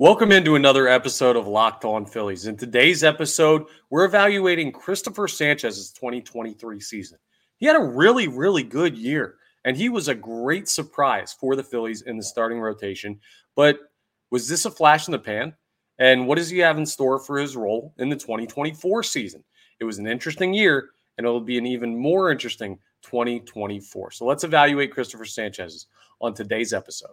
Welcome into another episode of Locked On Phillies. In today's episode, we're evaluating Cristopher Sanchez's 2023 season. He had a really, really good year, and he was a great surprise for the Phillies in the starting rotation. But was this a flash in the pan? And what does he have in store for his role in the 2024 season? It was an interesting year, and it'll be an even more interesting 2024. So let's evaluate Cristopher Sanchez on today's episode.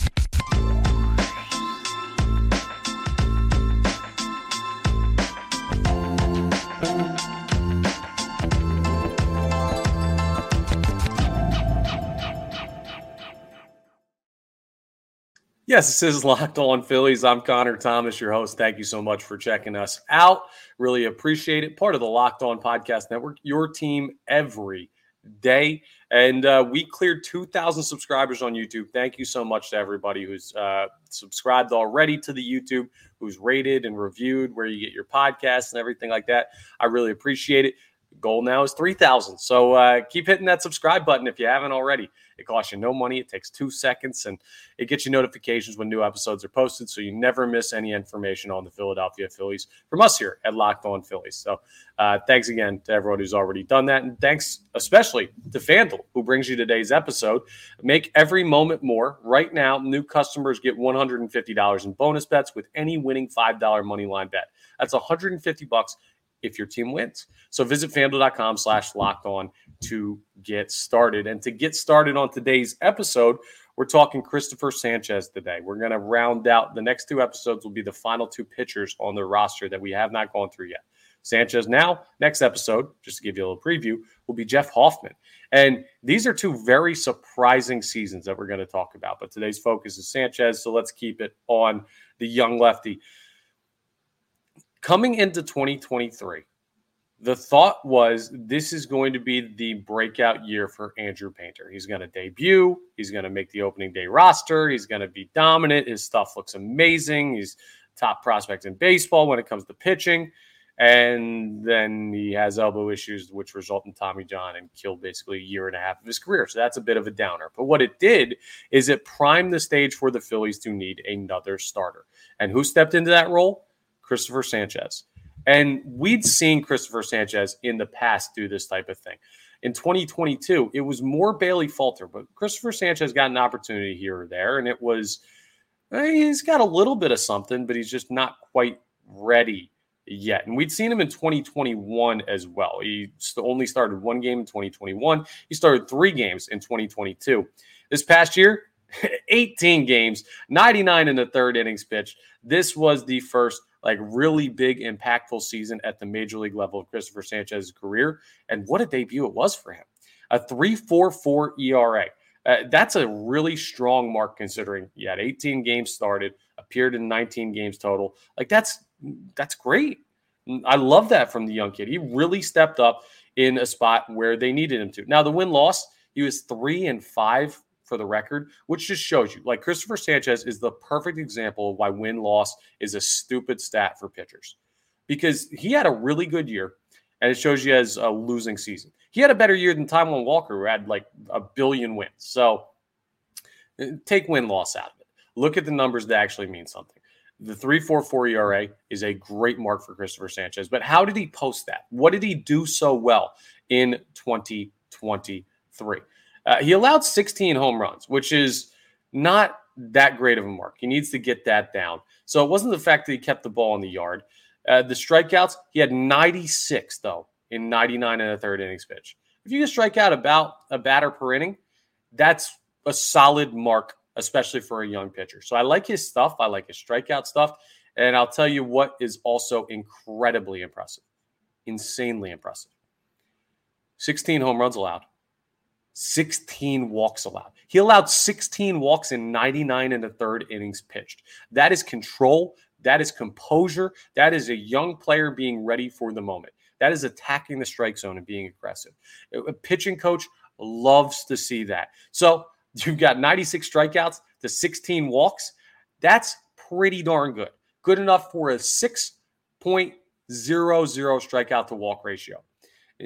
Yes, this is Locked On Phillies. I'm Connor Thomas, your host. Thank you so much for checking us out. Really appreciate it. Part of the Locked On Podcast Network, your team every day. And uh, we cleared 2,000 subscribers on YouTube. Thank you so much to everybody who's uh, subscribed already to the YouTube, who's rated and reviewed where you get your podcasts and everything like that. I really appreciate it. Goal now is 3,000. So uh, keep hitting that subscribe button if you haven't already. It costs you no money. It takes two seconds and it gets you notifications when new episodes are posted so you never miss any information on the Philadelphia Phillies from us here at Locked On Phillies. So uh, thanks again to everyone who's already done that. And thanks especially to FanDuel, who brings you today's episode. Make every moment more. Right now, new customers get $150 in bonus bets with any winning $5 money line bet. That's 150 bucks if your team wins. So visit fanduel.com slash locked on to get started. And to get started on today's episode, we're talking Cristopher Sanchez today. We're going to round out the next two episodes will be the final two pitchers on the roster that we have not gone through yet. Sanchez now, next episode, just to give you a little preview, will be Jeff Hoffman. And these are two very surprising seasons that we're going to talk about. But today's focus is Sanchez. So let's keep it on the young lefty coming into 2023, the thought was this is going to be the breakout year for Andrew Painter. He's going to debut. He's going to make the opening day roster. He's going to be dominant. His stuff looks amazing. He's top prospect in baseball when it comes to pitching. And then he has elbow issues, which result in Tommy John and kill basically a year and a half of his career. So that's a bit of a downer. But what it did is it primed the stage for the Phillies to need another starter. And who stepped into that role? Cristopher Sanchez. And we'd seen Cristopher Sanchez in the past do this type of thing. In 2022, it was more Bailey Falter, but Cristopher Sanchez got an opportunity here or there, and it was eh, he's got a little bit of something, but he's just not quite ready yet. And we'd seen him in 2021 as well. He only started one game in 2021. He started three games in 2022. This past year, 18 games, 99 in the third innings pitched. This was the first like really big, impactful season at the major league level of Cristopher Sanchez's career. And what a debut it was for him. A 3.44 ERA. Uh, that's a really strong mark considering he had 18 games started, appeared in 19 games total. Like that's that's great. I love that from the young kid. He really stepped up in a spot where they needed him to. Now the win loss, he was three and five for the record, which just shows you like Cristopher Sanchez is the perfect example of why win loss is a stupid stat for pitchers because he had a really good year and it shows you as a losing season. He had a better year than Taijuan Walker, who had like a billion wins. So uh, take win loss out of it. Look at the numbers that actually mean something. The 3.44 ERA is a great mark for Cristopher Sanchez, but how did he post that? What did he do so well in 2023? Uh, he allowed 16 home runs, which is not that great of a mark. He needs to get that down. So it wasn't the fact that he kept the ball in the yard. Uh, the strikeouts, he had 96, though, in 99 and a third innings pitch. If you can strike out about a batter per inning, that's a solid mark, especially for a young pitcher. So I like his stuff. I like his strikeout stuff. And I'll tell you what is also incredibly impressive, insanely impressive 16 home runs allowed. 16 walks allowed. He allowed 16 walks in 99 and a third innings pitched. That is control. That is composure. That is a young player being ready for the moment. That is attacking the strike zone and being aggressive. A pitching coach loves to see that. So you've got 96 strikeouts to 16 walks. That's pretty darn good. Good enough for a 6.0 zero, zero strikeout to walk ratio.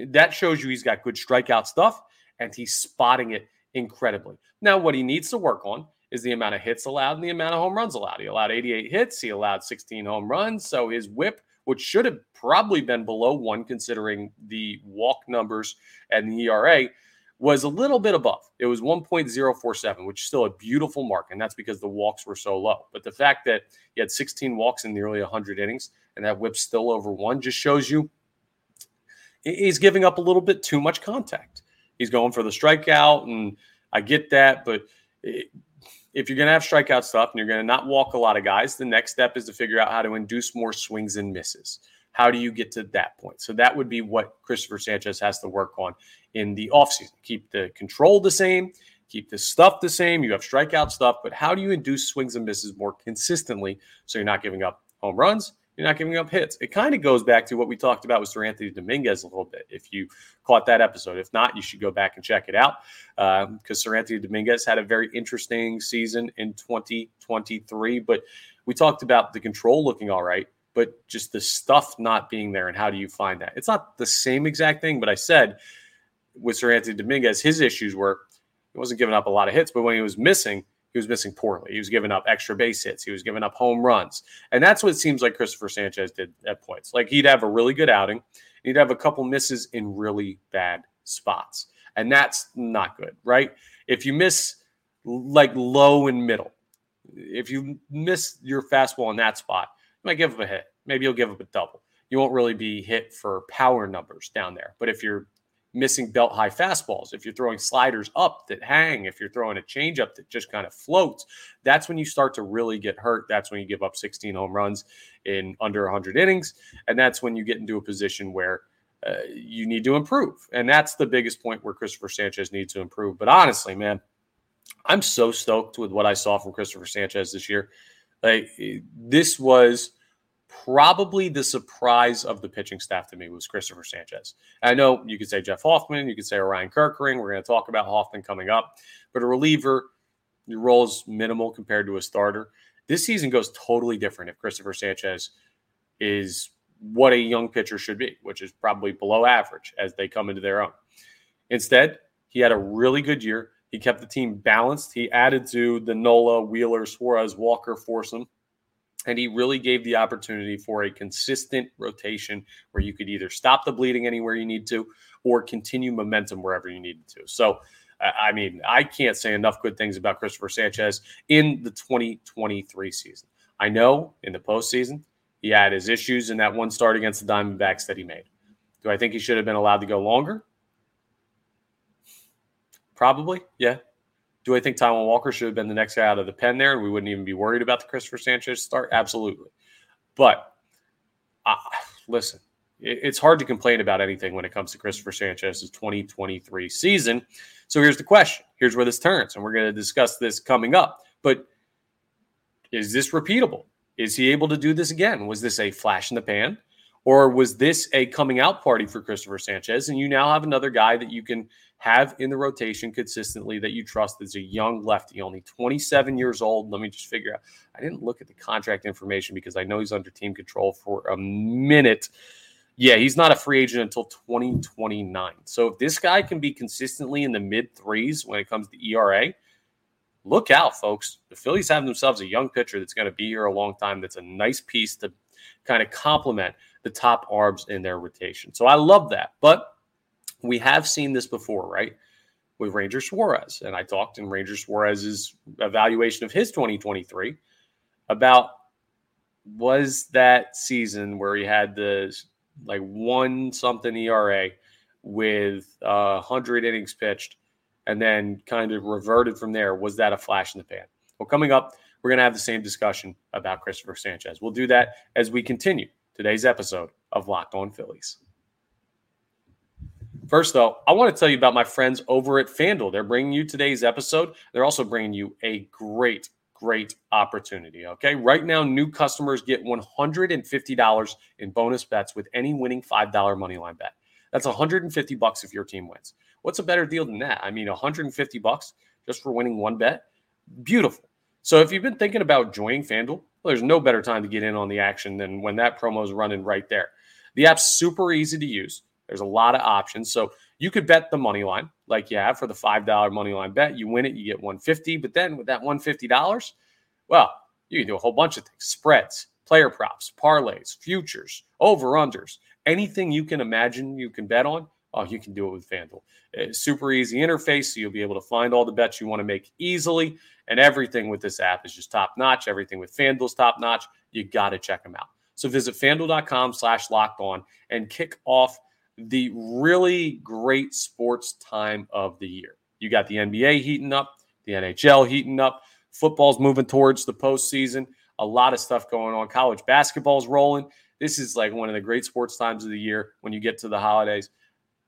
That shows you he's got good strikeout stuff and he's spotting it incredibly. Now, what he needs to work on is the amount of hits allowed and the amount of home runs allowed. He allowed 88 hits, he allowed 16 home runs. So his whip, which should have probably been below one considering the walk numbers and the ERA, was a little bit above. It was 1.047, which is still a beautiful mark. And that's because the walks were so low. But the fact that he had 16 walks in nearly 100 innings and that whip's still over one just shows you he's giving up a little bit too much contact. He's going for the strikeout. And I get that. But if you're going to have strikeout stuff and you're going to not walk a lot of guys, the next step is to figure out how to induce more swings and misses. How do you get to that point? So that would be what Cristopher Sanchez has to work on in the offseason. Keep the control the same, keep the stuff the same. You have strikeout stuff, but how do you induce swings and misses more consistently so you're not giving up home runs? You're not giving up hits. It kind of goes back to what we talked about with Seranthony Dominguez a little bit. If you caught that episode, if not, you should go back and check it out because um, Seranthony Dominguez had a very interesting season in 2023. But we talked about the control looking all right, but just the stuff not being there and how do you find that? It's not the same exact thing, but I said with Seranthony Dominguez, his issues were he wasn't giving up a lot of hits, but when he was missing, he was missing poorly. He was giving up extra base hits. He was giving up home runs. And that's what it seems like Cristopher Sanchez did at points. Like he'd have a really good outing, he'd have a couple misses in really bad spots. And that's not good, right? If you miss like low and middle, if you miss your fastball in that spot, you might give up a hit. Maybe you'll give up a double. You won't really be hit for power numbers down there. But if you're missing belt high fastballs, if you're throwing sliders up that hang, if you're throwing a changeup that just kind of floats, that's when you start to really get hurt. That's when you give up 16 home runs in under 100 innings. And that's when you get into a position where uh, you need to improve. And that's the biggest point where Cristopher Sanchez needs to improve. But honestly, man, I'm so stoked with what I saw from Cristopher Sanchez this year. Like, this was probably the surprise of the pitching staff to me was Cristopher Sanchez. I know you could say Jeff Hoffman, you could say Orion Kerkering. We're going to talk about Hoffman coming up, but a reliever, your role is minimal compared to a starter. This season goes totally different if Cristopher Sanchez is what a young pitcher should be, which is probably below average as they come into their own. Instead, he had a really good year. He kept the team balanced. He added to the Nola, Wheeler, Suarez, Walker foursome and he really gave the opportunity for a consistent rotation where you could either stop the bleeding anywhere you need to or continue momentum wherever you needed to. So, I mean, I can't say enough good things about Cristopher Sanchez in the 2023 season. I know in the postseason, he had his issues in that one start against the Diamondbacks that he made. Do I think he should have been allowed to go longer? Probably, yeah. Do I think Taijuan Walker should have been the next guy out of the pen there and we wouldn't even be worried about the Cristopher Sanchez start? Absolutely. But uh, listen, it's hard to complain about anything when it comes to Cristopher Sanchez's 2023 season. So here's the question. Here's where this turns, and we're going to discuss this coming up. But is this repeatable? Is he able to do this again? Was this a flash in the pan? Or was this a coming out party for Cristopher Sanchez? And you now have another guy that you can have in the rotation consistently that you trust as a young lefty, only 27 years old. Let me just figure out. I didn't look at the contract information because I know he's under team control for a minute. Yeah, he's not a free agent until 2029. So if this guy can be consistently in the mid threes when it comes to ERA, look out, folks. The Phillies have themselves a young pitcher that's going to be here a long time. That's a nice piece to kind of complement the top arms in their rotation. So I love that. But we have seen this before, right? With Ranger Suarez. And I talked in Ranger Suarez's evaluation of his 2023 about was that season where he had the like one something ERA with uh, 100 innings pitched and then kind of reverted from there. Was that a flash in the pan? Well, coming up, we're going to have the same discussion about Cristopher Sanchez. We'll do that as we continue today's episode of Locked On Phillies. First, though, I want to tell you about my friends over at FanDuel. They're bringing you today's episode. They're also bringing you a great, great opportunity. Okay. Right now, new customers get $150 in bonus bets with any winning $5 money line bet. That's 150 bucks if your team wins. What's a better deal than that? I mean, 150 bucks just for winning one bet. Beautiful. So if you've been thinking about joining FanDuel, well, there's no better time to get in on the action than when that promo is running right there. The app's super easy to use. There's a lot of options. So you could bet the money line like you have for the $5 money line bet. You win it, you get 150. But then with that $150, well, you can do a whole bunch of things spreads, player props, parlays, futures, over unders, anything you can imagine you can bet on. Oh, you can do it with FanDuel. It's eh, super easy interface, so you'll be able to find all the bets you want to make easily. And everything with this app is just top notch. Everything with FanDuel's top notch. You got to check them out. So visit fanduel.com slash locked on and kick off the really great sports time of the year. You got the NBA heating up, the NHL heating up, football's moving towards the postseason, a lot of stuff going on. College basketball's rolling. This is like one of the great sports times of the year when you get to the holidays.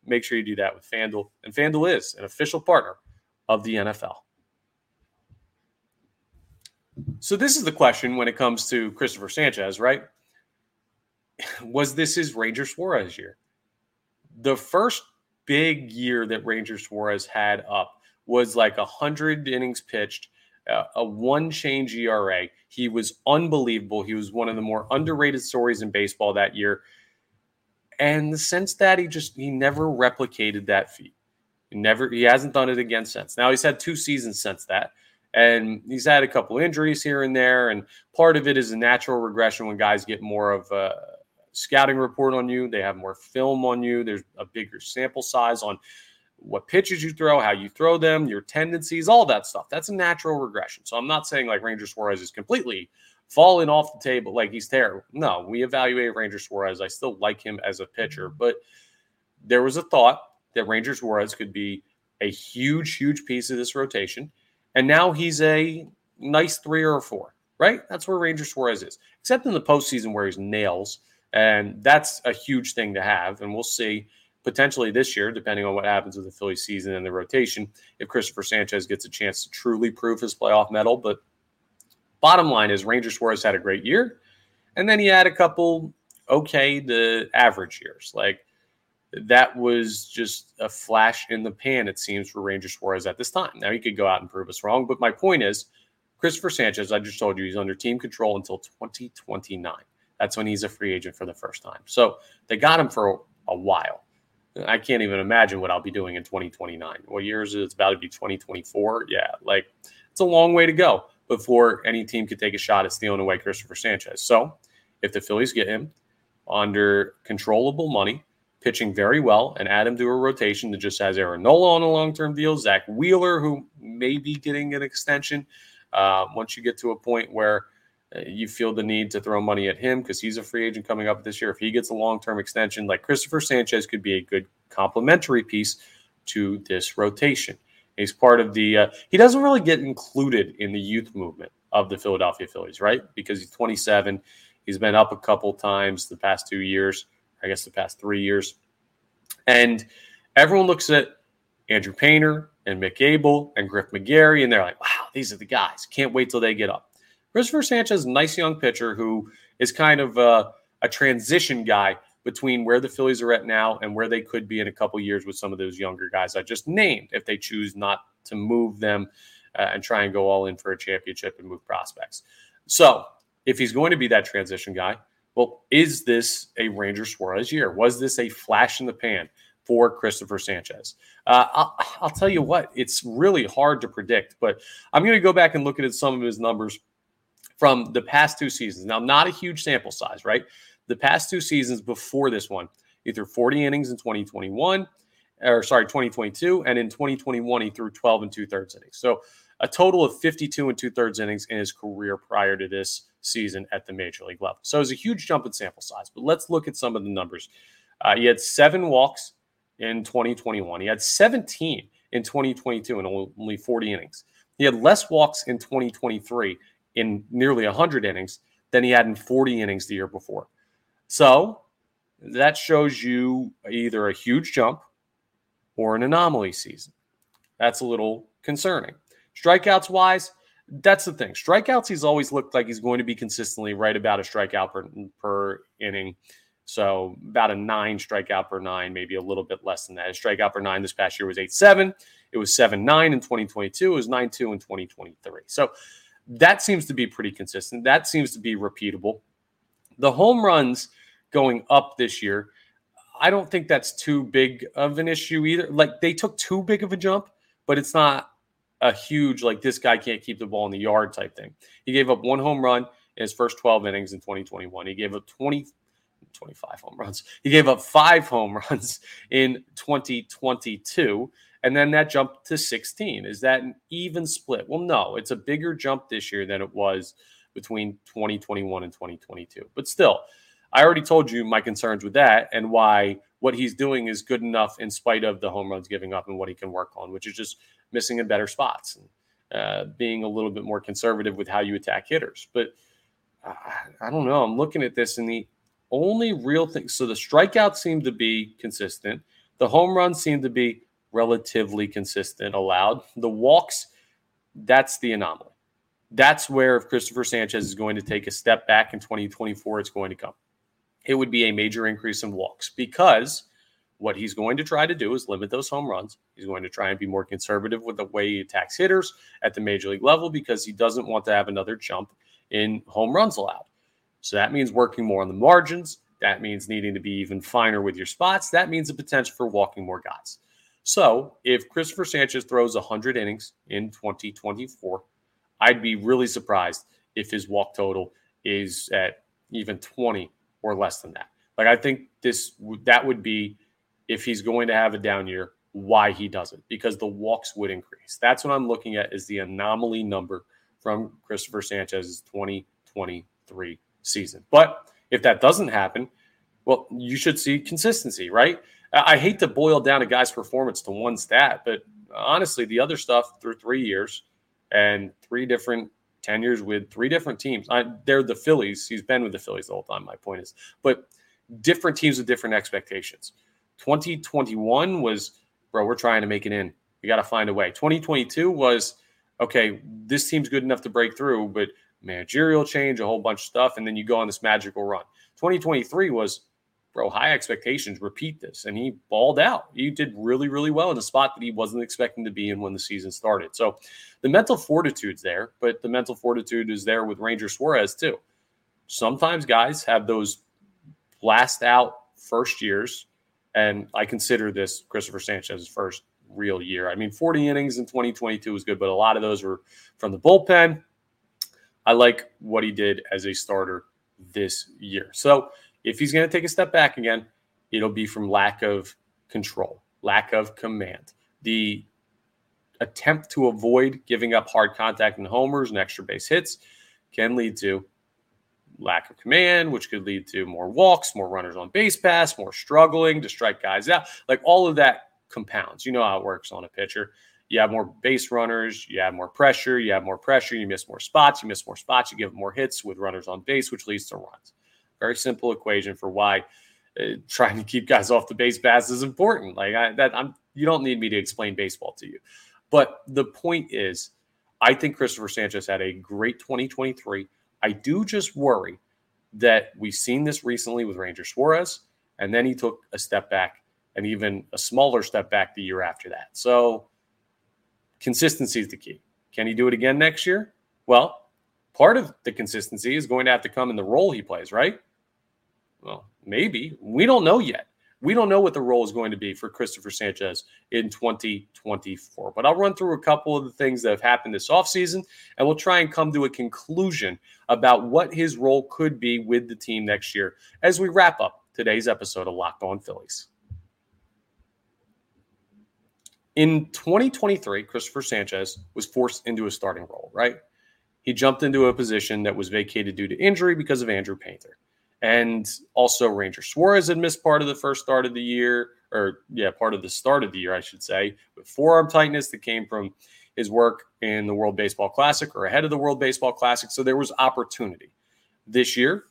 Make sure you do that with FanDuel. And FanDuel is an official partner of the NFL. So, this is the question when it comes to Cristopher Sanchez, right? Was this his Ranger Suarez year? the first big year that Ranger Suarez had up was like a hundred innings pitched, uh, a one change ERA. He was unbelievable. He was one of the more underrated stories in baseball that year. And sense that he just he never replicated that feat. He never he hasn't done it again since. Now he's had two seasons since that. And he's had a couple injuries here and there. And part of it is a natural regression when guys get more of a scouting report on you. They have more film on you. There's a bigger sample size on what pitches you throw, how you throw them, your tendencies, all that stuff. That's a natural regression. So I'm not saying like Ranger Suarez is completely falling off the table, like he's terrible. No, we evaluate Ranger Suarez. I still like him as a pitcher, mm-hmm. but there was a thought that Ranger Suarez could be a huge, huge piece of this rotation. And now he's a nice three or four, right? That's where Ranger Suarez is, except in the postseason where he's nails and that's a huge thing to have. And we'll see potentially this year, depending on what happens with the Philly season and the rotation, if Cristopher Sanchez gets a chance to truly prove his playoff mettle. But bottom line is Ranger Suarez had a great year. And then he had a couple okay the average years. Like that was just a flash in the pan, it seems, for Ranger Suarez at this time. Now he could go out and prove us wrong. But my point is, Cristopher Sanchez, I just told you, he's under team control until 2029 that's when he's a free agent for the first time. So they got him for a, while. I can't even imagine what I'll be doing in 2029. What years is it? It's about to be 2024? Yeah, like it's a long way to go before any team could take a shot at stealing away Cristopher Sanchez. So if the Phillies get him under controllable money, pitching very well, and add him to a rotation that just has Aaron Nola on a long term deal, Zack Wheeler, who may be getting an extension uh, once you get to a point where uh, you feel the need to throw money at him because he's a free agent coming up this year. If he gets a long term extension, like Cristopher Sanchez could be a good complementary piece to this rotation. He's part of the, uh, he doesn't really get included in the youth movement of the Philadelphia Phillies, right? Because he's 27. He's been up a couple times the past two years, I guess the past three years. And everyone looks at Andrew Painter and Mick Abel and Griff McGarry, and they're like, wow, these are the guys. Can't wait till they get up. Cristopher Sanchez, nice young pitcher who is kind of a, a transition guy between where the Phillies are at now and where they could be in a couple years with some of those younger guys I just named if they choose not to move them uh, and try and go all in for a championship and move prospects. So, if he's going to be that transition guy, well, is this a Ranger Suarez year? Was this a flash in the pan for Cristopher Sanchez? Uh, I'll, I'll tell you what, it's really hard to predict, but I'm going to go back and look at some of his numbers from the past two seasons. Now, not a huge sample size, right? The past two seasons before this one, he threw 40 innings in 2021, or sorry, 2022, and in 2021 he threw 12 and two thirds innings. So a total of 52 and two thirds innings in his career prior to this season at the major league level. So it's a huge jump in sample size. But let's look at some of the numbers. Uh, he had seven walks in 2021. He had 17 in 2022 and only 40 innings. He had less walks in 2023 in nearly 100 innings than he had in 40 innings the year before. So that shows you either a huge jump or an anomaly season. That's a little concerning. Strikeouts wise, that's the thing. Strikeouts, he's always looked like he's going to be consistently right about a strikeout per, per inning. So about a nine strikeout per nine, maybe a little bit less than that. His strikeout per nine this past year was 8 7. It was 7 9 in 2022. It was 9 2 in 2023. So that seems to be pretty consistent. That seems to be repeatable. The home runs going up this year. I don't think that's too big of an issue either. Like they took too big of a jump, but it's not a huge like this guy can't keep the ball in the yard type thing. He gave up one home run in his first 12 innings in 2021. He gave up 20 25 home runs. He gave up 5 home runs in 2022 and then that jumped to 16. Is that an even split? Well, no, it's a bigger jump this year than it was between 2021 and 2022. But still, I already told you my concerns with that and why what he's doing is good enough in spite of the home runs giving up and what he can work on, which is just missing in better spots and uh, being a little bit more conservative with how you attack hitters. But I, I don't know. I'm looking at this and the only real thing. So the strikeouts seem to be consistent. The home runs seem to be relatively consistent allowed. The walks, that's the anomaly. That's where if Cristopher Sanchez is going to take a step back in 2024, it's going to come it would be a major increase in walks because what he's going to try to do is limit those home runs. He's going to try and be more conservative with the way he attacks hitters at the major league level because he doesn't want to have another jump in home runs allowed. So that means working more on the margins. That means needing to be even finer with your spots. That means the potential for walking more guys. So if Cristopher Sanchez throws 100 innings in 2024, I'd be really surprised if his walk total is at even 20 or less than that. Like I think this that would be if he's going to have a down year, why he doesn't because the walks would increase. That's what I'm looking at is the anomaly number from Cristopher Sanchez's 2023 season. But if that doesn't happen, well, you should see consistency, right? I hate to boil down a guy's performance to one stat, but honestly, the other stuff through three years and three different tenures with three different teams. I, they're the Phillies. He's been with the Phillies the whole time. My point is, but different teams with different expectations. 2021 was, bro, we're trying to make it in. We got to find a way. 2022 was, okay, this team's good enough to break through, but managerial change, a whole bunch of stuff, and then you go on this magical run. 2023 was, bro, high expectations, repeat this. And he balled out. He did really, really well in a spot that he wasn't expecting to be in when the season started. So the mental fortitude's there, but the mental fortitude is there with Ranger Suarez too. Sometimes guys have those blast out first years, and I consider this Cristopher Sanchez's first real year. I mean, 40 innings in 2022 was good, but a lot of those were from the bullpen. I like what he did as a starter this year. So if he's going to take a step back again, it'll be from lack of control, lack of command. The attempt to avoid giving up hard contact and homers and extra base hits can lead to lack of command, which could lead to more walks, more runners on base pass, more struggling to strike guys out. Like all of that compounds. You know how it works on a pitcher. You have more base runners, you have more pressure, you have more pressure, you miss more spots, you miss more spots, you give more hits with runners on base, which leads to runs. Very simple equation for why uh, trying to keep guys off the base pass is important. Like I, that, I'm you don't need me to explain baseball to you. But the point is, I think Cristopher Sanchez had a great 2023. I do just worry that we've seen this recently with Ranger Suarez, and then he took a step back and even a smaller step back the year after that. So consistency is the key. Can he do it again next year? Well, part of the consistency is going to have to come in the role he plays, right? Well, maybe. We don't know yet. We don't know what the role is going to be for Cristopher Sanchez in 2024. But I'll run through a couple of the things that have happened this offseason, and we'll try and come to a conclusion about what his role could be with the team next year as we wrap up today's episode of Locked On Phillies. In 2023, Cristopher Sanchez was forced into a starting role, right? He jumped into a position that was vacated due to injury because of Andrew Painter. And also, Ranger Suarez had missed part of the first start of the year, or yeah, part of the start of the year, I should say, with forearm tightness that came from his work in the World Baseball Classic or ahead of the World Baseball Classic. So there was opportunity. This year,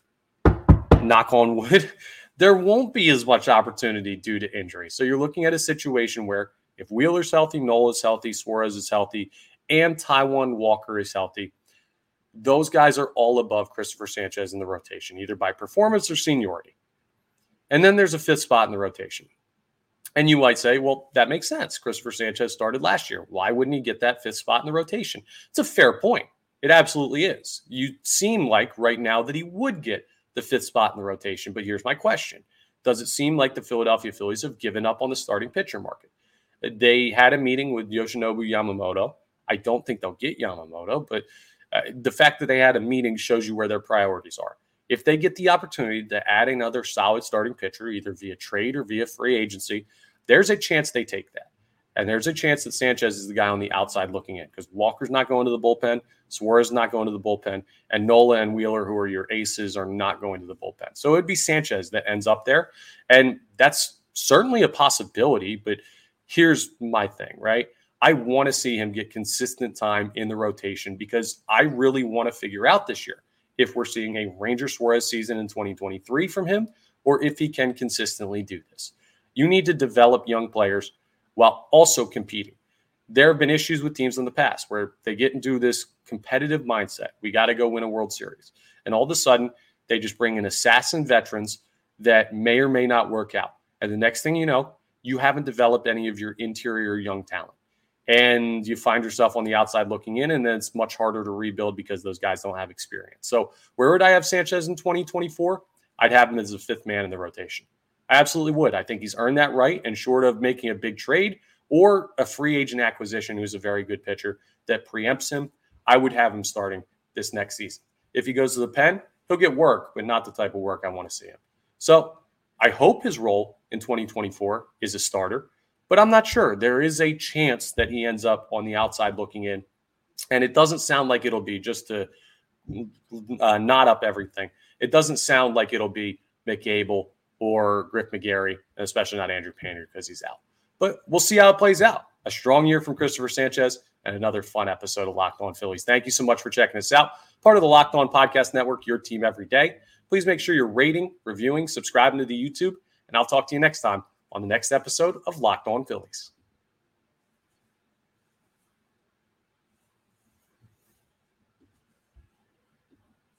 knock on wood, there won't be as much opportunity due to injury. So you're looking at a situation where if Wheeler's healthy, Nola is healthy, Suarez is healthy, and Taijuan Walker is healthy, those guys are all above Cristopher Sanchez in the rotation, either by performance or seniority. And then there's a fifth spot in the rotation. And you might say, well, that makes sense. Cristopher Sanchez started last year. Why wouldn't he get that fifth spot in the rotation? It's a fair point. It absolutely is. You seem like right now that he would get the fifth spot in the rotation. But here's my question Does it seem like the Philadelphia Phillies have given up on the starting pitcher market? They had a meeting with Yoshinobu Yamamoto. I don't think they'll get Yamamoto, but uh, the fact that they had a meeting shows you where their priorities are. If they get the opportunity to add another solid starting pitcher, either via trade or via free agency, there's a chance they take that. And there's a chance that Sanchez is the guy on the outside looking in because Walker's not going to the bullpen, Suarez is not going to the bullpen, and Nola and Wheeler, who are your aces, are not going to the bullpen. So it'd be Sanchez that ends up there. And that's certainly a possibility. But here's my thing, right? I want to see him get consistent time in the rotation because I really want to figure out this year if we're seeing a Ranger Suarez season in 2023 from him or if he can consistently do this. You need to develop young players while also competing. There have been issues with teams in the past where they get into this competitive mindset. We got to go win a World Series. And all of a sudden, they just bring in assassin veterans that may or may not work out. And the next thing you know, you haven't developed any of your interior young talent. And you find yourself on the outside looking in, and then it's much harder to rebuild because those guys don't have experience. So, where would I have Sanchez in 2024? I'd have him as a fifth man in the rotation. I absolutely would. I think he's earned that right. And short of making a big trade or a free agent acquisition who's a very good pitcher that preempts him, I would have him starting this next season. If he goes to the pen, he'll get work, but not the type of work I want to see him. So I hope his role in 2024 is a starter, but I'm not sure. There is a chance that he ends up on the outside looking in. And it doesn't sound like it'll be just to uh, knot up everything. It doesn't sound like it'll be Mick Abel or Griff McGarry, and especially not Andrew Painter because he's out. But we'll see how it plays out. A strong year from Cristopher Sanchez and another fun episode of Locked On Phillies. Thank you so much for checking us out. Part of the Locked On Podcast Network, your team every day. Please make sure you're rating, reviewing, subscribing to the YouTube, and I'll talk to you next time on the next episode of Locked On Phillies.